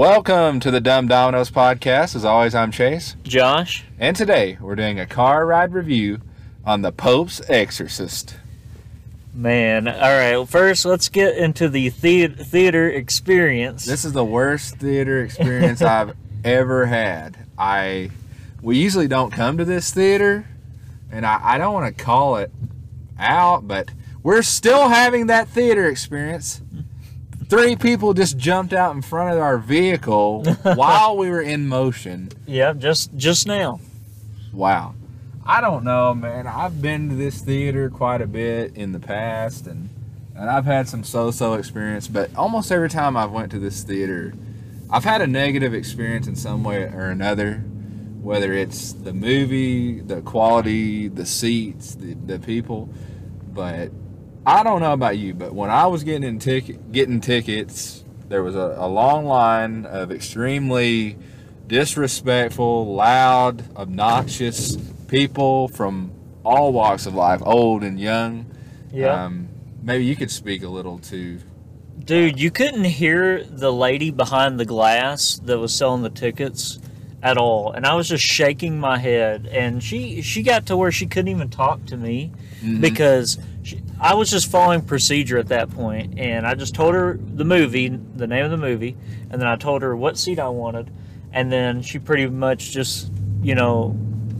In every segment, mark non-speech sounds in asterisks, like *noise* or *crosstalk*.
Welcome to the Dumb Dominos podcast. As always, I'm Chase. Josh. And today we're doing a car ride review on the Pope's Exorcist. Man, all right. Well, first, let's get into the, the- theater experience. This is the worst theater experience I've *laughs* ever had. I we usually don't come to this theater, and I, I don't want to call it out, but we're still having that theater experience. Three people just jumped out in front of our vehicle *laughs* while we were in motion. yeah, just just now. Wow. I don't know, man. I've been to this theater quite a bit in the past and and I've had some so-so experience, but almost every time I've went to this theater, I've had a negative experience in some way or another, whether it's the movie, the quality, the seats, the, the people, but I don't know about you, but when I was getting in ticket getting tickets, there was a, a long line of extremely disrespectful, loud, obnoxious people from all walks of life, old and young. Yeah. Um, maybe you could speak a little to. Dude, you couldn't hear the lady behind the glass that was selling the tickets at all. And I was just shaking my head. And she, she got to where she couldn't even talk to me Mhm. because I was just following procedure at that. And I just told her the movie, the name of the movie. And then I told her what seat I wanted. And then she pretty much just, you know,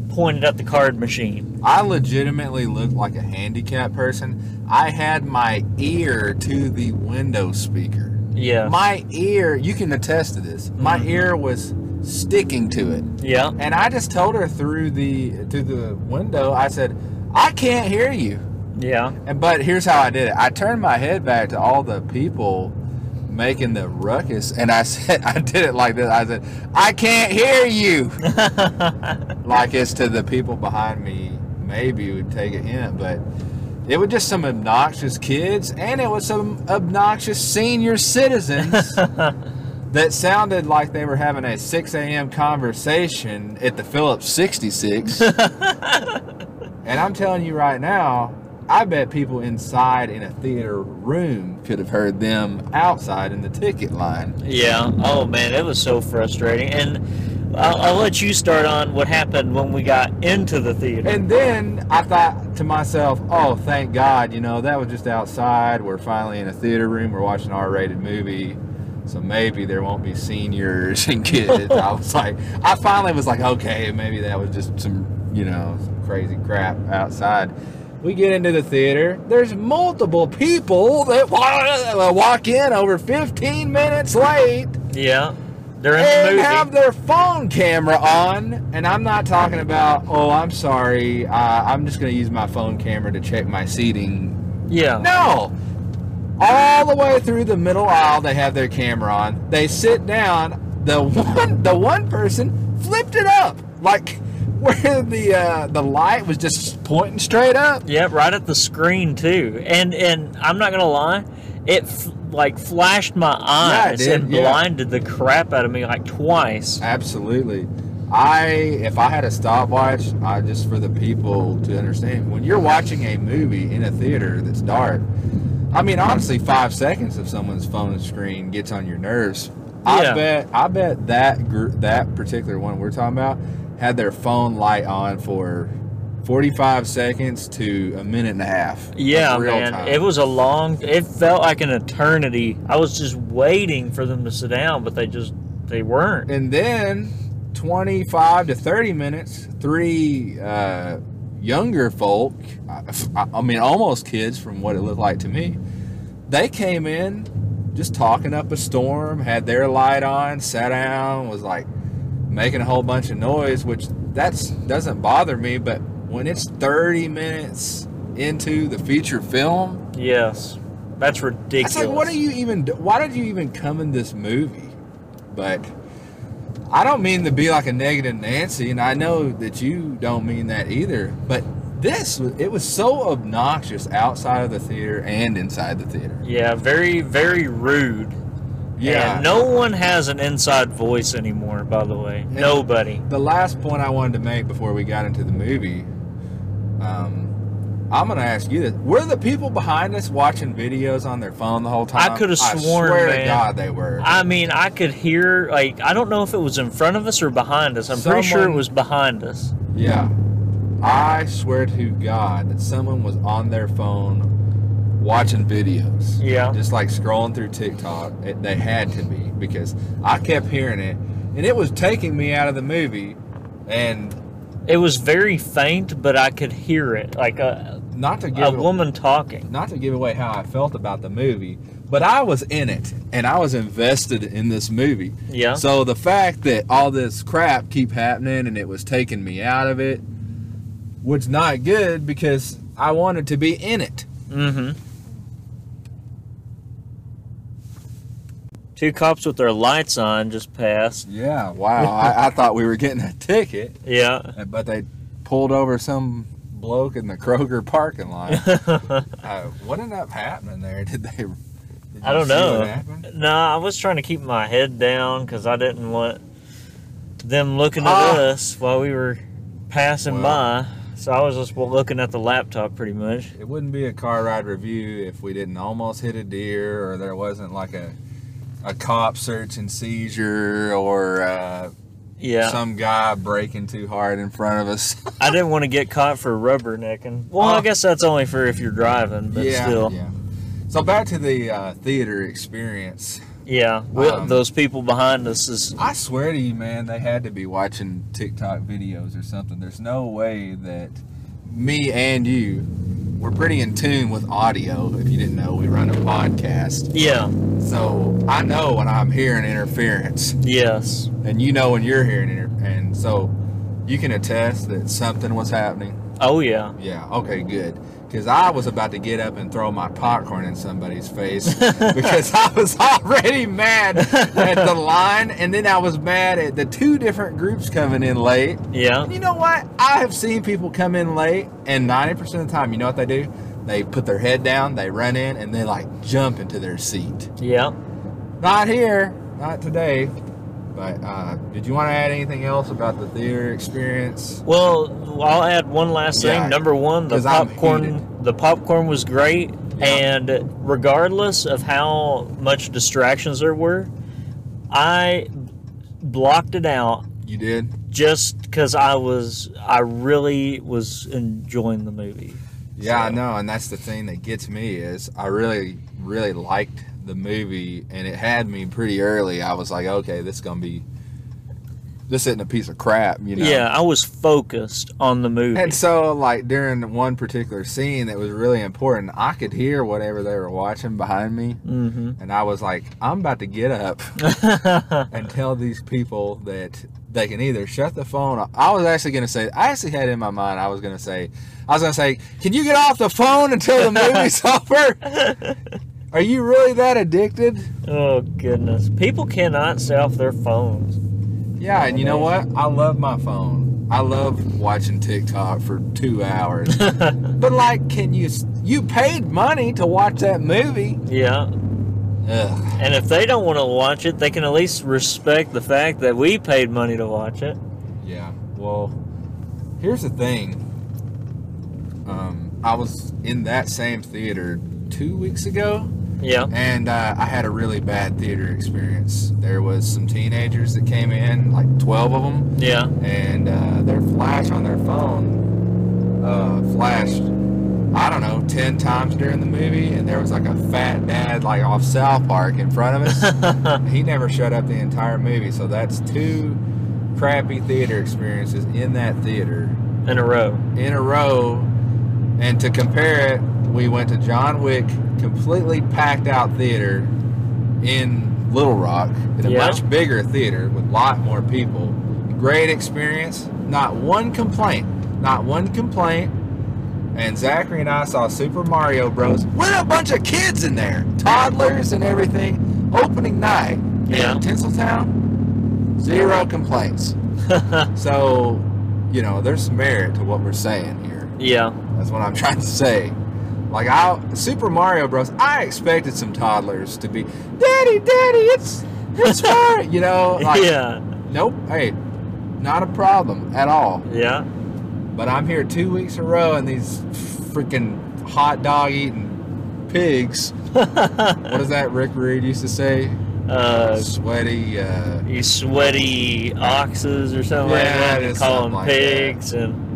pointed at the card machine. I legitimately looked like a handicapped person. I had my ear to the window speaker. Yeah. My ear, you can attest to this. My Mhm. ear was sticking to it. yeah. And I just told her through the through the window, I said, "I can't hear you." Yeah. And but here's how I did it. I turned my head back to all the people making the ruckus, and I *laughs* said, I did it like this. I said, "I can't hear you." *laughs* like it's to the people behind me. Maybe would take a hint, but it was just some obnoxious kids, and it was some obnoxious senior citizens *laughs* that sounded like they were having a 6 a.m. conversation at the Phillips 66. and I'm telling you right now, I bet people inside in a theater room could have heard them outside in the ticket line. Yeah. Oh man, it was so frustrating. And I'll, I'll let you start on what happened when we got into the theater. And then I thought to myself, oh, thank God, you know, that was just outside. We're finally in a theater room. We're watching an R rated movie. So maybe there won't be seniors *laughs* and kids. I was like, I finally was like, okay, maybe that was just some, you know, some crazy crap outside. We get into the theater. There's multiple people that walk in over 15 minutes late yeah. They're in and the movie. have their phone camera on. And I'm not talking about, oh, I'm sorry, uh, I'm just going to use my phone camera to check my seating. yeah. No! All the way through the middle aisle, they have their camera on. They sit down. The one, the one person flipped it up, like *laughs* where the uh, the light was just pointing straight up. Yeah, right at the screen too. And and I'm not gonna lie, it f- like flashed my eyes did, and yeah. blinded the crap out of me like twice. Absolutely. I if I had a stopwatch, I just for the people to understand when you're watching a movie in a theater that's dark. I mean, honestly, five seconds of someone's phone screen gets on your nerves. I bet I bet that gr- that particular one we're talking about had their phone light on for 45 seconds to a minute and a half. Yeah, man. time. It was a long. It felt like an eternity. I was just waiting for them to sit down, but they just they weren't. And then 25 to 30 minutes, three uh, younger folk, I, I mean, almost kids from what it looked like to me, they came in just talking up a storm, had their light on, sat down, was like making a whole bunch of noise, which that's doesn't bother me, but when it's 30 minutes into the feature film, Yes, that's ridiculous. like, what are you even? Why did you even come in this movie? But I don't mean to be like a negative Nancy, and I know that you don't mean that either. But this, it was so obnoxious outside of the theater and inside the theater. Yeah, very very rude. Yeah. And no one has an inside voice anymore. By the way, nobody. The last point I wanted to make before we got into the movie, um, I'm gonna ask you this: Were the people behind us watching videos on their phone the whole time? I coulda sworn, I swear man. to God, they were. I mean, I could hear like I don't know if it was in front of us or behind us. I'm pretty sure it was behind us. yeah, I swear to God that someone was on their phone watching videos. Yeah. just like scrolling through TikTok. It, they had to be because I kept hearing it, and it was taking me out of the movie. And It was very faint, but I could hear it, like a not to give a it- woman talking. not to give away how I felt about the movie, but I was in it and I was invested in this movie. Yeah. So the fact that all this crap keep happening and it was taking me out of it was not good because I wanted to be in it. Mm-hmm. Two cops with their lights on just passed. Yeah. Wow. I, I thought we were getting a ticket, Yeah. but they pulled over some bloke in the Kroger parking lot. *laughs* uh, what ended up happening there? Did they? Did I don't know. No, I was trying to keep my head down because I didn't want them looking at Ah. us while we were passing Well. by. So I was just looking at the laptop pretty much. It wouldn't be a car ride review if we didn't almost hit a deer or there wasn't like a a cop search and seizure or uh, Yeah. some guy breaking too hard in front of us. *laughs* I didn't want to get caught for rubbernecking. Well, I Ah. guess that's only for if you're driving, but yeah, still. yeah. So back to the uh, theater experience. Yeah. we- Um, those people behind us is. I swear to you, man, they had to be watching TikTok videos or something. There's no way that me and you we're pretty in tune with audio. If you didn't know, we run a podcast. Yeah. So I know when I'm hearing interference, Yes. and you know when you're hearing it, and so you can attest that something was happening. Oh yeah. Yeah, okay, good. Because I was about to get up and throw my popcorn in somebody's face *laughs* because I was already mad at the line, and then I was mad at the two different groups coming in late. Yeah. And you know what? I have seen people come in late, and 90% of the time, you know what they do? They put their head down, they run in, and they like jump into their seat. Yeah. Not here, not today. But uh, did you want to add anything else about the theater experience? Well, I'll add one last thing. Yeah, Number one, the popcorn. The popcorn was great, Yeah. and regardless of how much distractions there were, I blocked it out You did? just because I was. I really was enjoying the movie. Yeah, I know, and that's the thing that gets me is I really, really liked the movie, and it had me pretty early. I was like, okay, this is gonna be, this isn't a piece of crap, you know. Yeah, I was focused on the movie. And so, like during one particular scene that was really important, I could hear whatever they were watching behind me, hmm and I was like, I'm about to get up *laughs* and tell these people that they can either shut the phone off. I was actually going to say, I actually had in my mind, I was going to say, I was going to say, can you get off the phone until the movie's *laughs* over? Are you really that addicted? oh goodness, people cannot stay off their phones. Yeah, and you know what? I love my phone. I love watching TikTok for two hours. *laughs* but like, can you? You paid money to watch that movie. yeah, Ugh. and if they don't want to watch it, they can at least respect the fact that we paid money to watch it. Yeah. Well, here's the thing. Um, I was in that same theater two weeks ago, Yeah, and uh, I had a really bad theater experience. There was some teenagers that came in, like 12 of them, yeah, and uh, their flash on their phone uh, flashed. I don't know, 10 times during the movie, and there was like a fat dad, like off South Park, in front of us. *laughs* he never shut up the entire movie, so that's two crappy theater experiences in that theater in a row. in a row. And to compare it, we went to John Wick, completely packed out theater in Little Rock, in a Yeah. much bigger theater with a lot more people. Great experience, not one complaint, not one complaint. And Zachary and I saw Super Mario Bros. with a bunch of kids in there, toddlers and everything. Opening night Yeah. in Tinseltown, zero complaints. *laughs* So, you know, there's merit to what we're saying here. yeah, That's what I'm trying to say. Like I Super Mario Bros. I expected some toddlers to be, Daddy, Daddy, it's it's *laughs* Mario. You know, like yeah, nope. Hey, not a problem at all. yeah. But I'm here two weeks in a row, and these freaking hot dog eating pigs. *laughs* what is that Rick Reed used to say? Uh, Sweaty. Uh, you sweaty oxes or something like that. and call them like that. pigs and.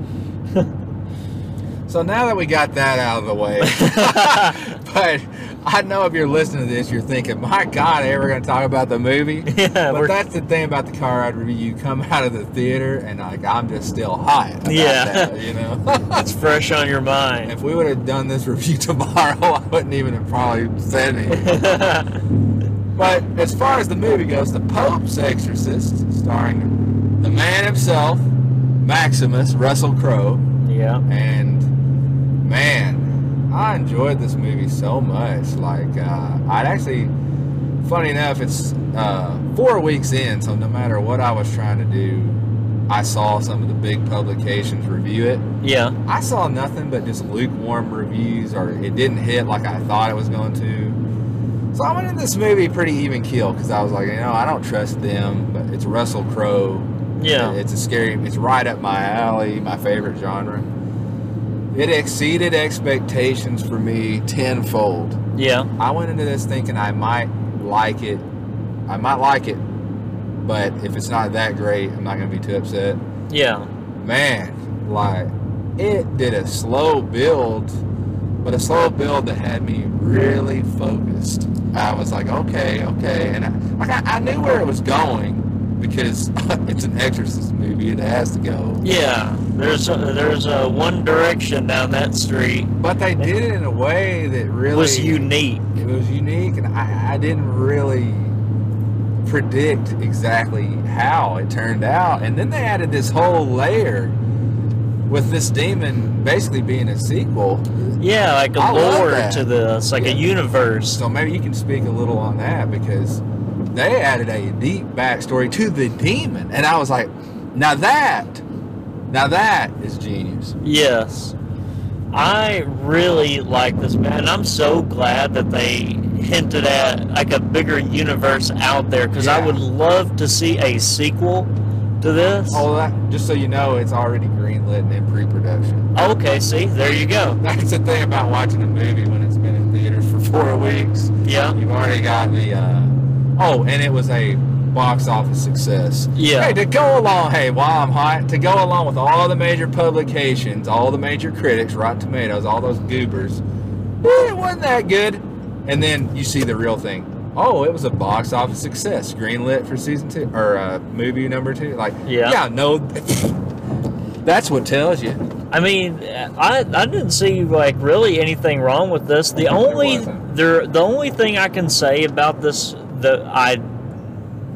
So now that we got that out of the way, *laughs* but I know if you're listening to this, you're thinking, "My God, are ever going to talk about the movie?" *laughs* yeah, But that's the thing about the car ride review. You come *laughs* out of the theater and like I'm just still high. About Yeah. that, you know. it's fresh on your mind. if we would have done this review tomorrow, I wouldn't even have probably said anything. But as far as the movie goes, The Pope's Exorcist, starring the man himself, Maximus Russell Crowe, yeah. and man, I enjoyed this movie so much. Like, uh, I'd actually, funny enough, it's uh, four weeks in, so no matter what I was trying to do, I saw some of the big publications review it. Yeah. I saw nothing but just lukewarm reviews, or it didn't hit like I thought it was going to. So I went in this movie pretty even keel because I was like, you know, I don't trust them, but it's Russell Crowe. Yeah. It's a scary, it's right up my alley, my favorite genre. It exceeded expectations for me tenfold. Yeah. I went into this thinking I might like it. I might like it, but if it's not that great, I'm not going to be too upset Yeah. man, like it did a slow build, but a slow build that had me really focused. I was like, okay, okay, and I, like I, I knew where it was going because *laughs* it's an Exorcist movie; it has to go. Yeah. There's a, there's a one direction down that street. But they did it in a way that really was unique. It was unique, and I, I didn't really predict exactly how it turned out. And then they added this whole layer with this demon basically being a sequel. Yeah, like a I lore to this, like Yeah. a universe. So maybe you can speak a little on that because they added a deep backstory to the demon, and I was like, now that, now that is genius. Yes. I really like this man. and I'm so glad that they hinted at like a bigger universe out there because I would love to see a sequel to this. Oh, that just so you know, it's already greenlit and in pre-production. Okay, see, there you go. *laughs* That's the thing about watching a movie when it's been in theaters for four weeks. Yeah. You've already got the. Uh, oh, and it was a box office success. Yeah. Hey, to go along, hey, while I'm hot, to go along with all the major publications, all the major critics, Rotten Tomatoes, all those goobers, it wasn't that good. And then you see the real thing. Oh, it was a box office success. Greenlit for season two or uh, movie number two. Like, Yeah. yeah, no, that's what tells you. I mean, I I didn't see like really anything wrong with this. The only there the only thing I can say about this that I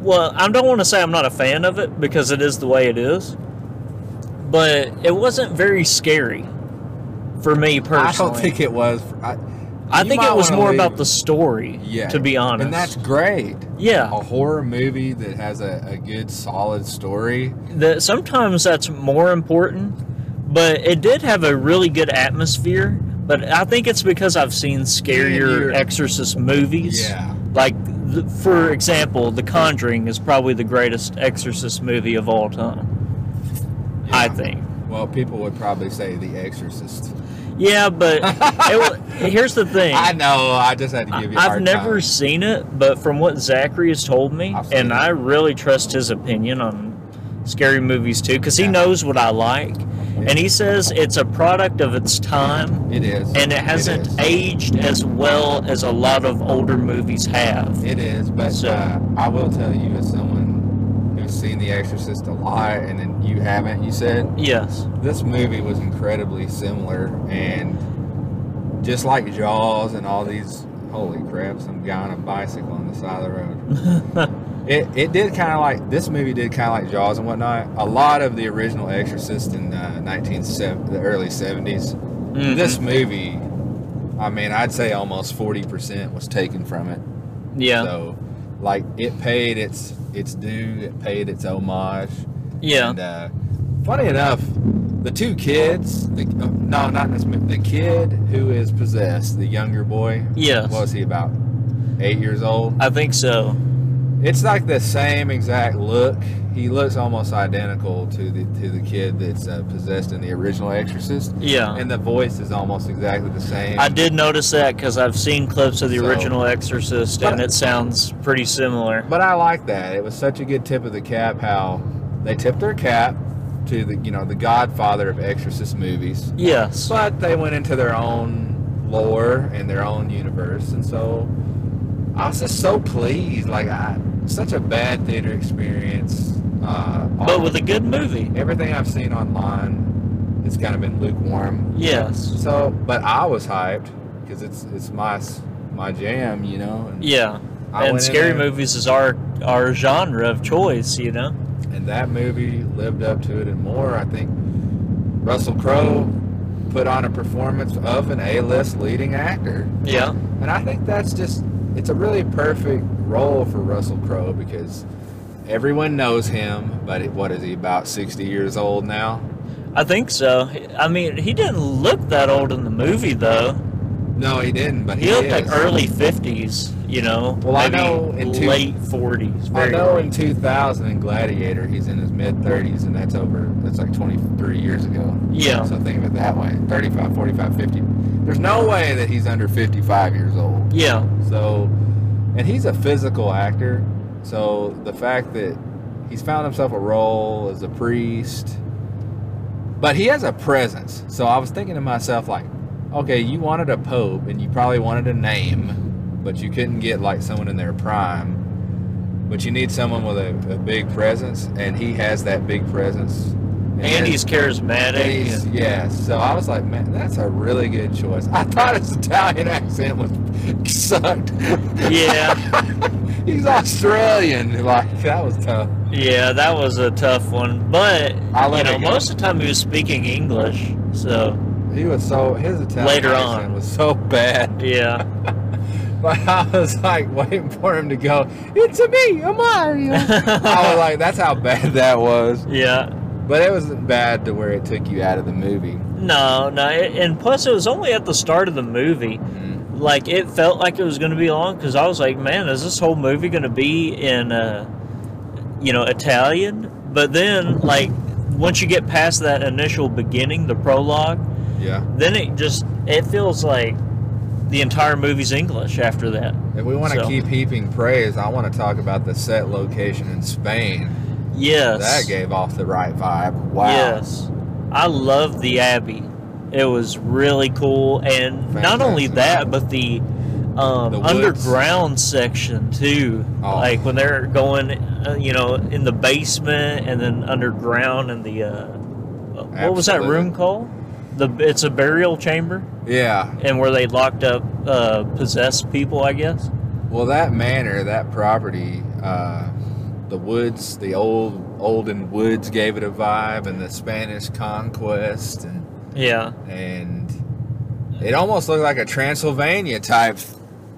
well, I don't want to say I'm not a fan of it because it is the way it is. But it wasn't very scary for me personally. I don't think it was. I, I think it was more leave- about the story, Yeah, to be honest. and that's great. yeah. A horror movie that has a, a good, solid story. that sometimes that's more important but it did have a really good atmosphere but i think it's because i've seen scarier exorcist movies Yeah. like the, for example the conjuring is probably the greatest exorcist movie of all time i think Well, people would probably say The Exorcist. yeah but *laughs* it, here's the thing I know. I just had to give you. I've never time. seen it, but from what Zachary has told me, and it. I really trust his opinion on scary movies too, because he knows what I like, and he says it's a product of its time, It is. and it hasn't is. aged as well as a lot of older movies have. It is, but So- uh, I will tell you, as someone who's seen The Exorcist a lot, and then you haven't, you said Yes. this movie was incredibly similar, and just like Jaws and all these. Holy crap! Some guy on a bicycle on the side of the road. *laughs* It, it did kind of like this movie did kind of like Jaws and whatnot. A lot of the original Exorcist in uh, 1970, the early 70s. Mhm. This movie, I mean, I'd say almost 40% was taken from it. Yeah. So, like, it paid its its due. It paid its homage. yeah. And uh, funny enough, the two kids, the, uh, no, not this, movie, the kid who is possessed, the younger boy. Yes. What was he about? Eight years old. I think so. It's like the same exact look. He looks almost identical to the to the kid that's uh, possessed in the original Exorcist, Yeah. and the voice is almost exactly the same. I did notice that because I've seen clips of the So- original Exorcist, and it sounds pretty similar. But I like that. It was such a good tip of the cap how they tipped their cap to the you know the Godfather of Exorcist movies, Yes. but they went into their own lore and their own universe, and so I was just so pleased. Like I, such a bad theater experience. Uh, But with a good movie. everything I've seen online, it's kind of been lukewarm. Yes. So, but I was hyped because it's it's my my jam, you know. And, Yeah. I and scary movies is our our genre of choice, you know. and that movie lived up to it and more. I think Russell Crowe put on a performance of an A-list leading actor, Yeah. and I think that's just it's a really perfect role for Russell Crowe because everyone knows him. But what is he about sixty years old now? I think so. I mean, he didn't look that old in the movie though. No, he didn't. But he, He looked is. like early fifties, you know. Well, I know in two- late forties. I know in 2000 in Gladiator he's in his mid 30s and that's over that's like 23 years ago. Yeah. So think of it that way. 35, 45, 50. There's no way that he's under 55 years old. Yeah. So and he's a physical actor. So the fact that he's found himself a role as a priest but he has a presence. So I was thinking to myself like, okay, you wanted a pope and you probably wanted a name, but you couldn't get like someone in their prime. But you need someone with a, a big presence, and he has that big presence. And he's charismatic. and yeah. So I was like, man, that's a really good choice. I thought his Italian accent was sucked. Yeah. *laughs* he's Australian. Like that was tough. Yeah, that was a tough one. But you know, most of the time he was speaking English. So He was so his Italian Later accent on. was so bad. yeah. *laughs* But I was like waiting for him to go. It's a me, a Mario. *laughs* I was like, that's how bad that was. Yeah. But it wasn't bad to where it took you out of the movie. No, no, it, and plus it was only at the start of the movie. Mm. Like it felt like it was going to be long because I was like, man, is this whole movie going to be in, uh, you know, Italian? But then, like, once you get past that initial beginning, the prologue, Yeah. then it just it feels like the entire movie's English after that. If we want to So- keep heaping praise, I want to talk about the set location in Spain. Yes. That gave off the right vibe. Wow. Yes. I love the Abbey. It was really cool. And not only that, but the, um, The underground section too. Oh. Like when they're going, uh, you know, in the basement and then underground in the, uh, what was that room called? The It's a burial chamber Yeah. and where they locked up uh, possessed people, I guess. Well, that manor, that property, uh, the woods, the old olden woods gave it a vibe, and the Spanish conquest, and Yeah. and it almost looked like a Transylvania type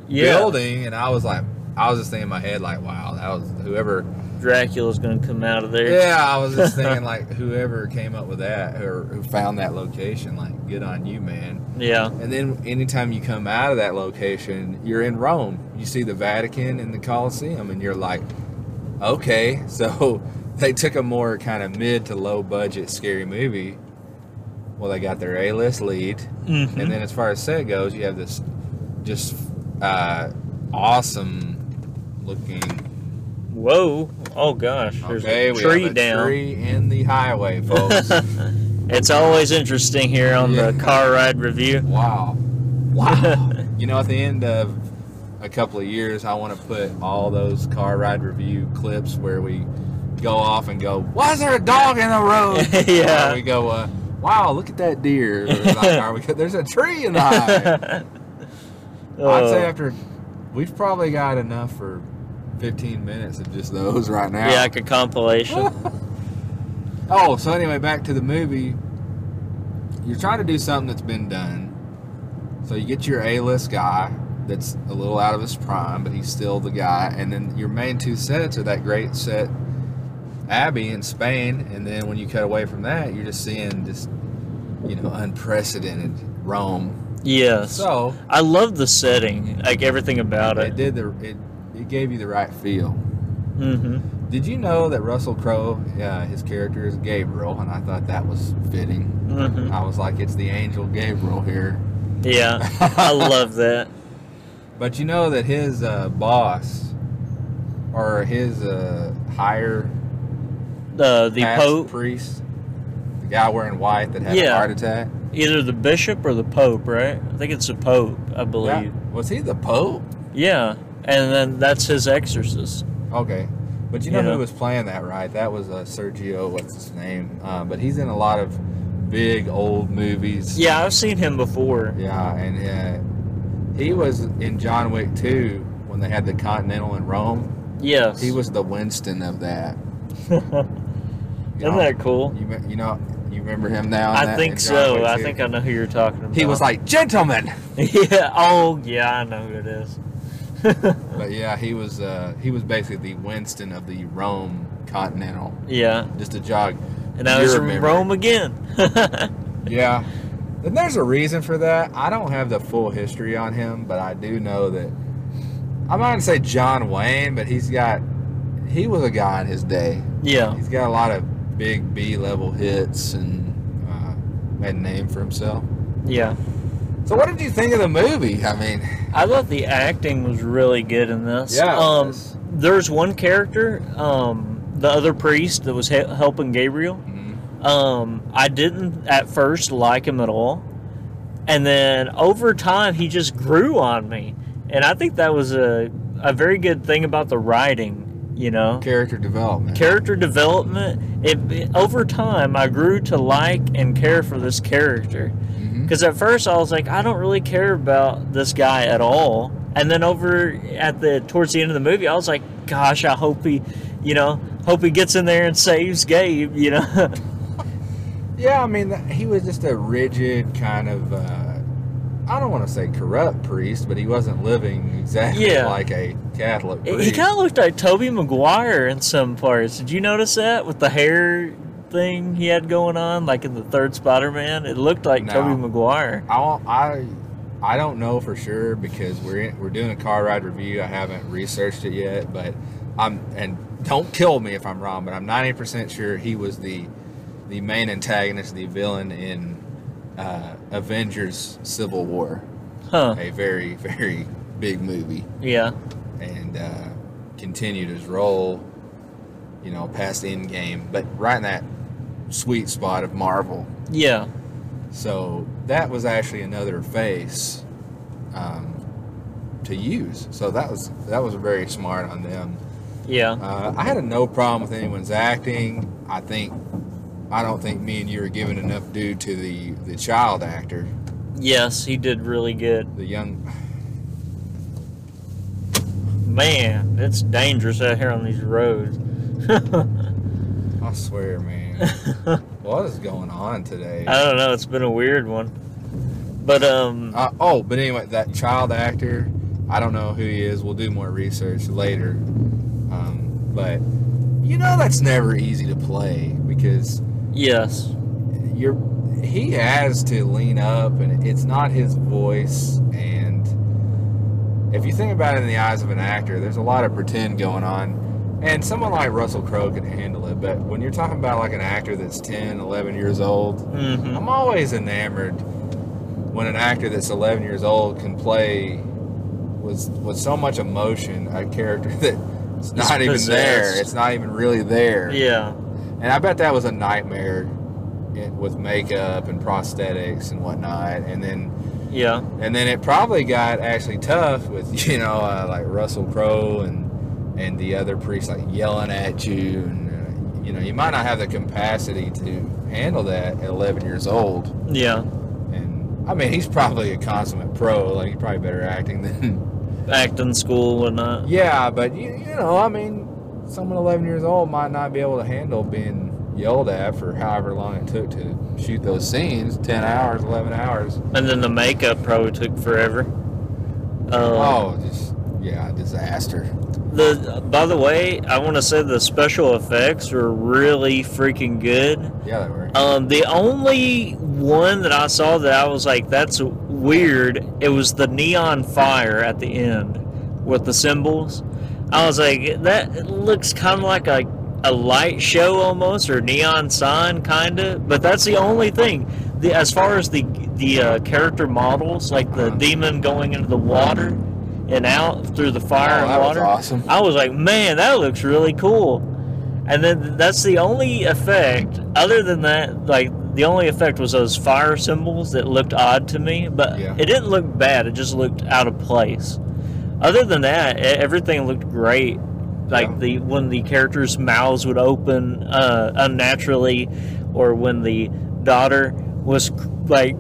Yeah. building. And I was like, I was just thinking in my head, like, wow, that was whoever. Dracula's going to come out of there. Yeah, I was just *laughs* thinking, like, whoever came up with that or who found that location, like, good on you, man. Yeah. And then anytime you come out of that location, you're in Rome. You see the Vatican and the Colosseum, and you're like, okay, so *laughs* they took a more kind of mid to low budget scary movie. Well, they got their A list lead. Mhm. And then as far as set goes, you have this just uh, awesome looking. Whoa. Oh, gosh. There's Okay, a we tree a down. tree in the highway, folks. *laughs* it's always interesting here on Yeah. the car ride review. Wow. Wow. *laughs* you know, at the end of a couple of years, I want to put all those car ride review clips where we go off and go, Why is there a dog in the road? *laughs* Yeah. Or we go, uh, Wow, look at that deer. *laughs* Or there's a tree in the highway. *laughs* I'd say Oh. after, we've probably got enough for 15 minutes of just those right now. yeah, like a compilation. Oh, so anyway, back to the movie. You're trying to do something that's been done. So you get your A-list guy that's a little out of his prime, but he's still the guy. And then your main two sets are that great set Abbey in Spain, and then when you cut away from that, you're just seeing just you know unprecedented Rome. yes. So I love the setting, like everything about it it. did the it it gave you the right feel. Mm-hmm. Did you know that Russell Crowe, uh, his character is Gabriel, and I thought that was fitting. Mm-hmm. I was like, it's the angel Gabriel here. Yeah, I love that. *laughs* But you know that his uh, boss, or his uh, higher Uh, the Pope, priest, the guy wearing white that had Yeah. a heart attack. either the bishop or the Pope, right? I think it's the Pope, I believe. That- was he the Pope? Yeah, and then that's his exorcist. Okay. But you know Yeah. who was playing that, right? That was uh, Sergio, what's his name? Uh, but he's in a lot of big old movies. Yeah, I've seen him before. Yeah, and uh, he was in John Wick 2 when they had the Continental in Rome. Yes. He was the Winston of that. *laughs* Isn't know, that cool? You, you know, you remember him now? I that- think so. I think I know who you're talking about. He was like, gentlemen! *laughs* yeah. Oh, yeah, I know who it is. *laughs* But yeah, he was uh, he was basically the Winston of the Rome Continental. yeah. Just a jog. And I was in. Rome again. Yeah. And there's a reason for that. I don't have the full history on him, but I do know that I'm not gonna say John Wayne, but he's got he was a guy in his day. yeah. He's got a lot of big B level hits and uh, made a name for himself. Yeah. So what did you think of the movie? I mean, I thought the acting was really good in this. Yeah, Um, there's one character, um, the other priest that was he- helping Gabriel. Um, I didn't at first like him at all, and then over time he just grew on me, and I think that was a a very good thing about the writing. You know, character development. character development. It, it- over time I grew to like and care for this character. Because at first I was like, I don't really care about this guy at all. And then over at the towards the end of the movie, I was like, gosh, I hope he, you know, hope he gets in there and saves Gabe. You know, *laughs* Yeah, I mean, he was just a rigid kind of, uh, I don't want to say corrupt priest, but he wasn't living exactly Yeah. like a Catholic priest. he kind of looked like Tobey Maguire in some parts. Did you notice that with the hair thing he had going on, like in the third Spider-Man? It looked like No. Tobey Maguire. I, I, I don't know for sure because we're in, we're doing a car ride review. I haven't researched it yet, but I'm and don't kill me if I'm wrong, but I'm 90% sure he was the the main antagonist, the villain in uh, Avengers: Civil War, Huh? a very very big movie. Yeah. and uh, continued his role, you know, past Endgame, but right in that sweet spot of Marvel. Yeah. So that was actually another face um, to use. So that was that was very smart on them. Yeah. Uh, I had a no problem with anyone's acting. I think I don't think me and you are giving enough due to the the child actor, Yes, he did really good. the young. Man, it's dangerous out here on these roads. *laughs* I swear, man, *laughs* what is going on today? I don't know. It's been a weird one. But um, Uh, oh, but anyway, that child actor, I don't know who he is. We'll do more research later. Um, but you know that's never easy to play because yes, you're he has to lean up, and it's not his voice. And if you think about it in the eyes of an actor, there's a lot of pretend going on. And someone like Russell Crowe can handle it, but when you're talking about like an actor that's 10, 11 years old, hmm I'm always enamored when an actor that's 11 years old can play with with so much emotion a character *laughs* that's not even there. It's not even really there. yeah, And I bet that was a nightmare with makeup and prosthetics and whatnot. And then yeah, and then it probably got actually tough with *laughs* you know uh, like Russell Crowe and and the other priests like yelling at you and uh, you know you might not have the capacity to handle that at 11 years old. yeah. And I mean, he's probably a consummate pro. Like, he's probably better acting than. Acting school and not. yeah, but you, you know, I mean, someone 11 years old might not be able to handle being yelled at for however long it took to shoot those scenes 10 hours, 11 hours. And then the makeup probably took forever. Um, oh, just, yeah, disaster. The by the way, I want to say the special effects were really freaking good. Yeah, they were. Um, the only one that I saw that I was like, "That's weird." It was the neon fire at the end with the symbols. I was like, that looks kind of like a, a light show almost, or neon sign kind of. But that's the only thing. The, as far as the the uh, character models, like the Uh-huh. demon going into the water and out through the fire Oh, and that was water, awesome. I was like, man, that looks really cool. And then that's the only effect. Other than that, like the only effect was those fire symbols that looked odd to me, but Yeah. it didn't look bad. It just looked out of place. Other than that, everything looked great. Like Yeah. the when the characters' mouths would open uh, unnaturally, or when the daughter was like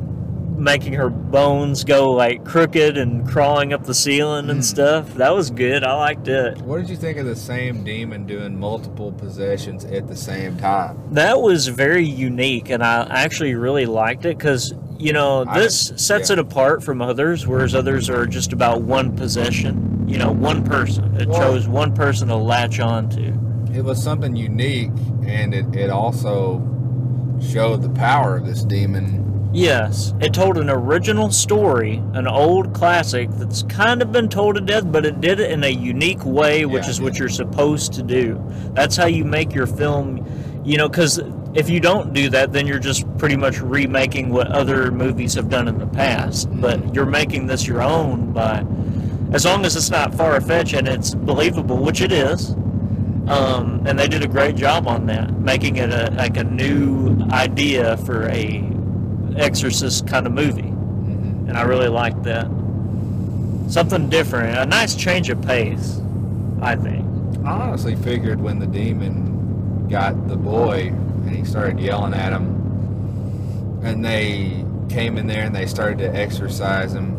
making her bones go like crooked and crawling up the ceiling and Mm. stuff. That was good. I liked it. What did you think of the same demon doing multiple possessions at the same time? That was very unique, and I actually really liked it because you know I- this sets yeah. it apart from others, whereas others are just about one possession. You know, one person. It Well- chose one person to latch on to. It was something unique, and it, it also showed the power of this demon. Yes, it told an original story, an old classic that's kind of been told to death, but it did it in a unique way, which Yeah, is what you're supposed to do. That's how you make your film, you know, because if you don't do that, then you're just pretty much remaking what other movies have done in the past. But you're making this your own by, as long as it's not far fetched and it's believable, which it is. Um, and they did a great job on that, making it a, like a new idea for a exorcist kind of movie Mhm. and I really liked that. Something different, a nice change of pace, I think. I honestly figured when the demon got the boy and he started yelling at him, and they came in there and they started to exorcise him.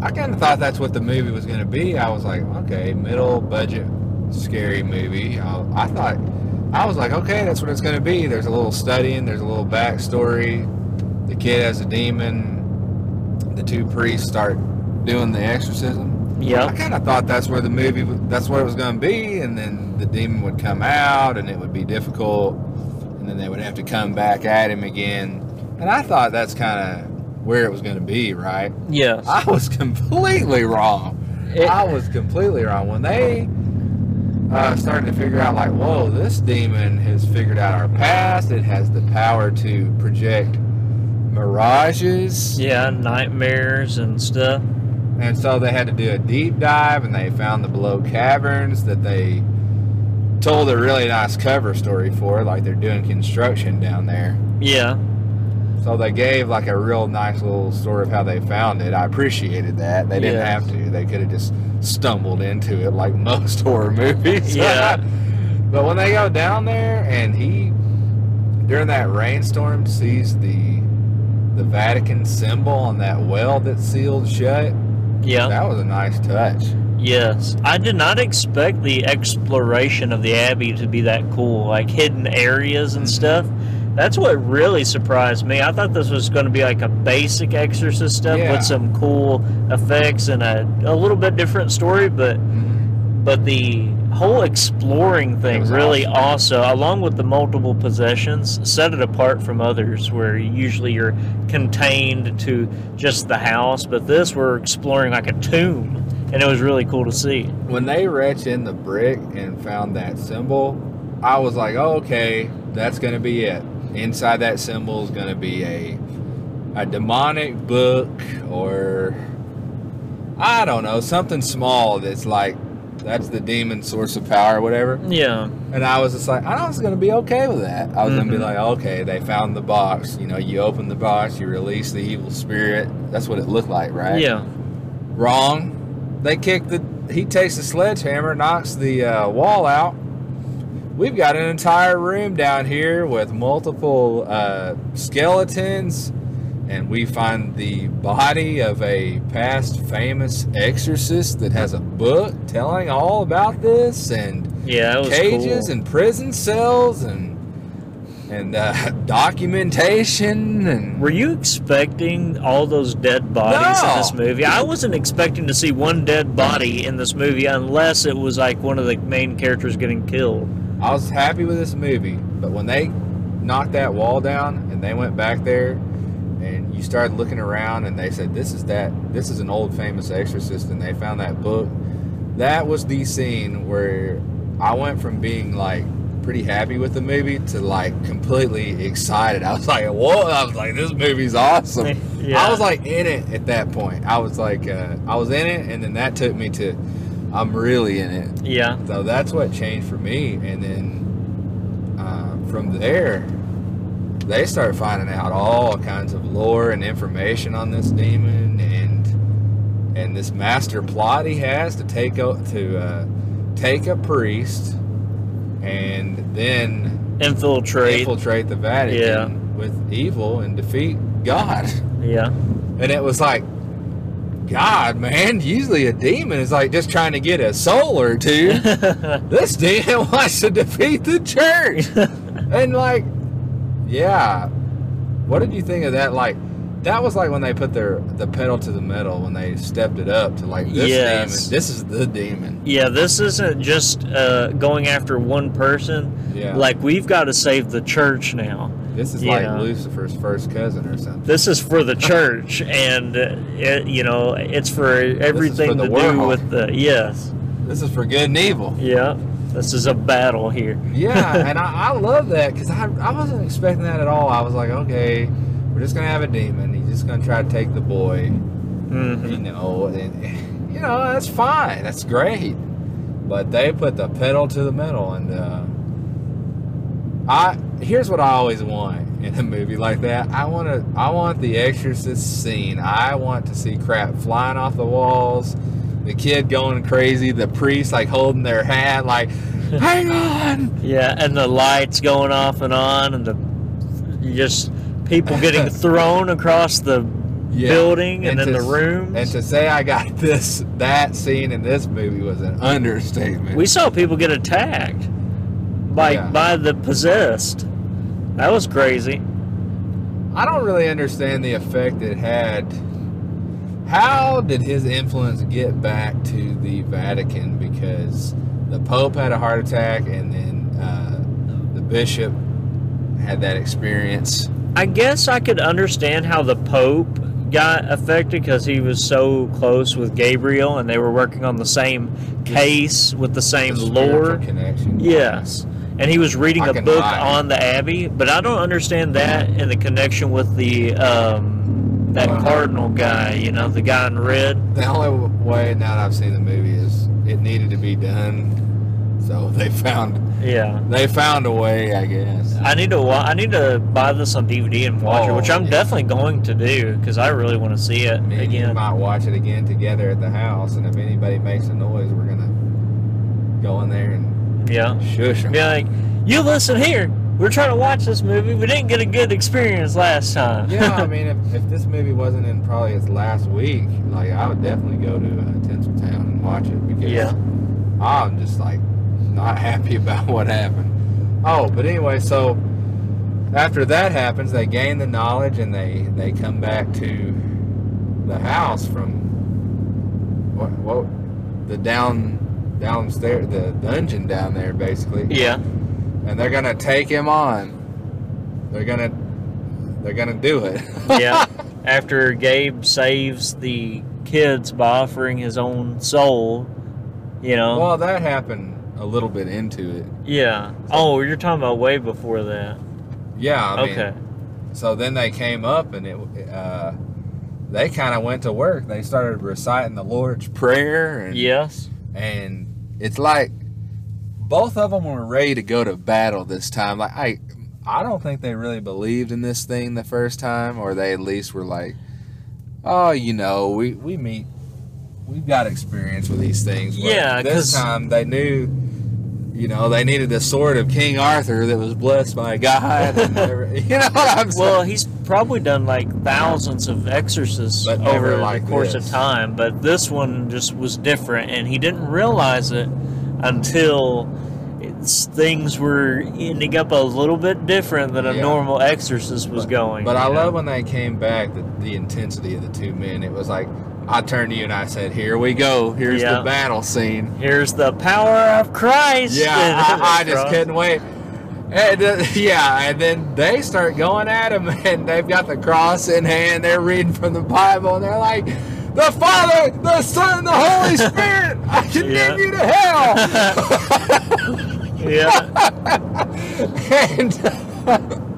I kind of thought that's what the movie was going to be. I was like, okay, middle budget scary movie. I, I thought, I was like, okay, that's what it's going to be. There's a little studying, there's a little backstory. The kid has a demon. The two priests start doing the exorcism. Yeah. I kind of thought that's where the movie, that's what it was going to be, and then the demon would come out, and it would be difficult, and then they would have to come back at him again. And I thought that's kind of where it was going to be, right? yes. I was completely wrong. It- I was completely wrong when they uh, started to figure out, like, whoa, this demon has figured out our past. It has the power to project mirages. yeah, nightmares and stuff. And so they had to do a deep dive and they found the below caverns that they told a really nice cover story for, like they're doing construction down there. Yeah, So they gave like a real nice little story of how they found it. I appreciated that. They didn't Yes. have to. They could have just stumbled into it like *laughs* most horror movies. Yeah. *laughs* but when they go down there and he during that rainstorm sees the the Vatican symbol on that well that's sealed shut, yeah, that was a nice touch. Yes. I did not expect the exploration of the Abbey to be that cool, like hidden areas and stuff. That's what really surprised me. I thought this was going to be like a basic exorcist stuff Yeah. with some cool effects and a, a little bit different story, but but the whole exploring It thing was really awesome. also along with the multiple possessions set it apart from others where usually you're contained to just the house but this we're exploring like a tomb and it was really cool to see When they retched in the brick and found that symbol, I was like, oh, okay, that's going to be it. Inside that symbol is going to be a a demonic book or I don't know, something small that's like that's the demon source of power or whatever. yeah And I was just like, I was going to be okay with that. I was going to be Mhm. like, okay, they found the box. You know, you open the box, you release the evil spirit. That's what it looked like, right? yeah Wrong. They kick the. He takes the sledgehammer, knocks the uh, wall out. We've got an entire room down here with multiple uh, skeletons, and we find the body of a past famous exorcist that has a book telling all about this, and yeah cages cool. and prison cells and and uh, *laughs* documentation and were you expecting all those dead bodies in this movie? I wasn't expecting to see one dead body in this movie unless it was like one of the main characters getting killed. I was happy with this movie, but when they knocked that wall down and they went back there and you started looking around and they said this is that this is an old famous exorcist and they found that book that was the scene where I went from being like pretty happy with the movie to like completely excited. I was like, "Whoa!" I was like, "This movie's awesome." *laughs* Yeah. I was like in it at that point. I was like, uh, I was in it, and then that took me to, I'm really in it. Yeah. So that's what changed for me, and then uh, from there, they started finding out all kinds of lore and information on this demon, and and this master plot he has to take o- to uh, take a priest, and then Infiltrate. infiltrate the Vatican Yeah. with evil and defeat God. yeah. And it was like, God, man, usually a demon is like just trying to get a soul or two. this demon *laughs* wants to defeat the church. *laughs* and like, yeah. What did you think of that? Like, that was like when they put their the pedal to the metal when they stepped it up to like this Yes. demon. This is the demon. yeah, this isn't just uh, going after one person. Yeah. Like we've got to save the church now. this is you like know. Lucifer's first cousin or something. This is for the church, and it, you know it's for everything the to do with the yes, This is for good and evil. yeah. This is a battle here. Yeah, *laughs* and I, I love that because I, I wasn't expecting that at all. I was like, okay, we're just gonna have a demon. He's just gonna try to take the boy, hmm you know, and you know that's fine. That's great. But they put the pedal to the metal, and uh, I here's what I always want in a movie like that. I want to I want the Exorcist scene. I want to see crap flying off the walls. The kid going crazy, the priest like holding their hat, like, hang on, Yeah, and the lights going off and on, and the you just people getting *laughs* thrown across the Yeah. building and, then to the rooms. And to say I got *laughs* this that scene in this movie was an understatement. we saw people get attacked by Yeah. by the possessed. That was crazy. I don't really understand the effect it had. How did his influence get back to the Vatican? Because the Pope had a heart attack, and then uh, the bishop had that experience. I guess I could understand how the Pope got affected because he was so close with Gabriel and they were working on the same case with the same The lore. connection. Yes. And he was reading I a book it. on the Abbey, but I don't understand that in the connection with the um, that Uh-huh. cardinal guy, you know, the guy in red. The only way now that I've seen the movie is it needed to be done, so *laughs* they found Yeah. they found a way, I guess. I need to wa- I need to buy this on DVD and watch it, Oh, which I'm yeah. definitely going to do because I really want to see it Me again. might watch it again together at the house, and if anybody makes a noise, we're gonna go in there and Yeah. shush them. Be like, you listen here. We're trying to watch this movie. We didn't get a good experience last time. yeah, I *laughs* mean, if, if this movie wasn't in probably its last week, like I would definitely go to uh, Tinseltown and watch it because Yeah. I'm just like not happy *laughs* about what happened. Oh, but anyway, so after that happens, they gain the knowledge and they they come back to the house from what what the down downstairs the dungeon down there basically yeah. and they're gonna take him on they're gonna they're gonna do it *laughs* yeah. After Gabe saves the kids by offering his own soul, you know. well that happened a little bit into it yeah. Oh, you're talking about way before that. yeah I mean, okay. so then they came up and it uh they kind of went to work they started reciting the lord's prayer and Yes. and it's like both of them were ready to go to battle this time like i i don't think they really believed in this thing the first time or they at least were like oh you know we we meet we've got experience with these things But Yeah, this time they knew you know they needed the sword of king arthur that was blessed by god and *laughs* you know what i'm saying Well, he's probably done like thousands of exorcists But over like the course this. of time, but this one just was different, and he didn't realize it until things were ending up a little bit different than a Yeah. normal exorcist was going. But I know? love when they came back, the, the intensity of the two men. It was like, I turned to you and I said, Here we go. Here's Yeah. the battle scene. Here's the power of Christ. Yeah, *laughs* I, I just couldn't wait. And, uh, *laughs* yeah, and then they start going at him, *laughs* and they've got the cross in hand. They're reading from the Bible, and they're like, The Father, the Son, and the Holy Spirit. I can Yeah. you to hell. yeah. and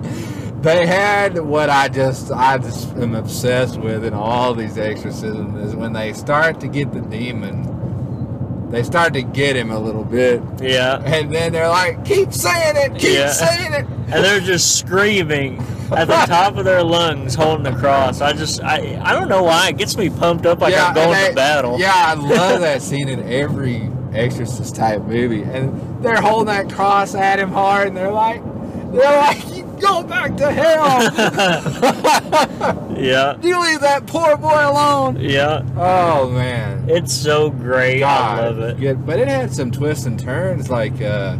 they had what I just I just am obsessed with in all these exorcisms is when they start to get the demon, they start to get him a little bit, Yeah. and then they're like, "Keep saying it, keep Yeah. saying it." And they're just screaming at the *laughs* top of their lungs, holding the cross. I just, I, I don't know why. It gets me pumped up like I'm going they- to battle. Yeah, I *laughs* love that scene in every exorcist type movie, and they're holding that cross at him hard, and they're like, they're like, "You go back to hell." *laughs* Yeah. you leave that poor boy alone. Yeah. Oh man. It's so great. I love it. good. But it had some twists and turns, like uh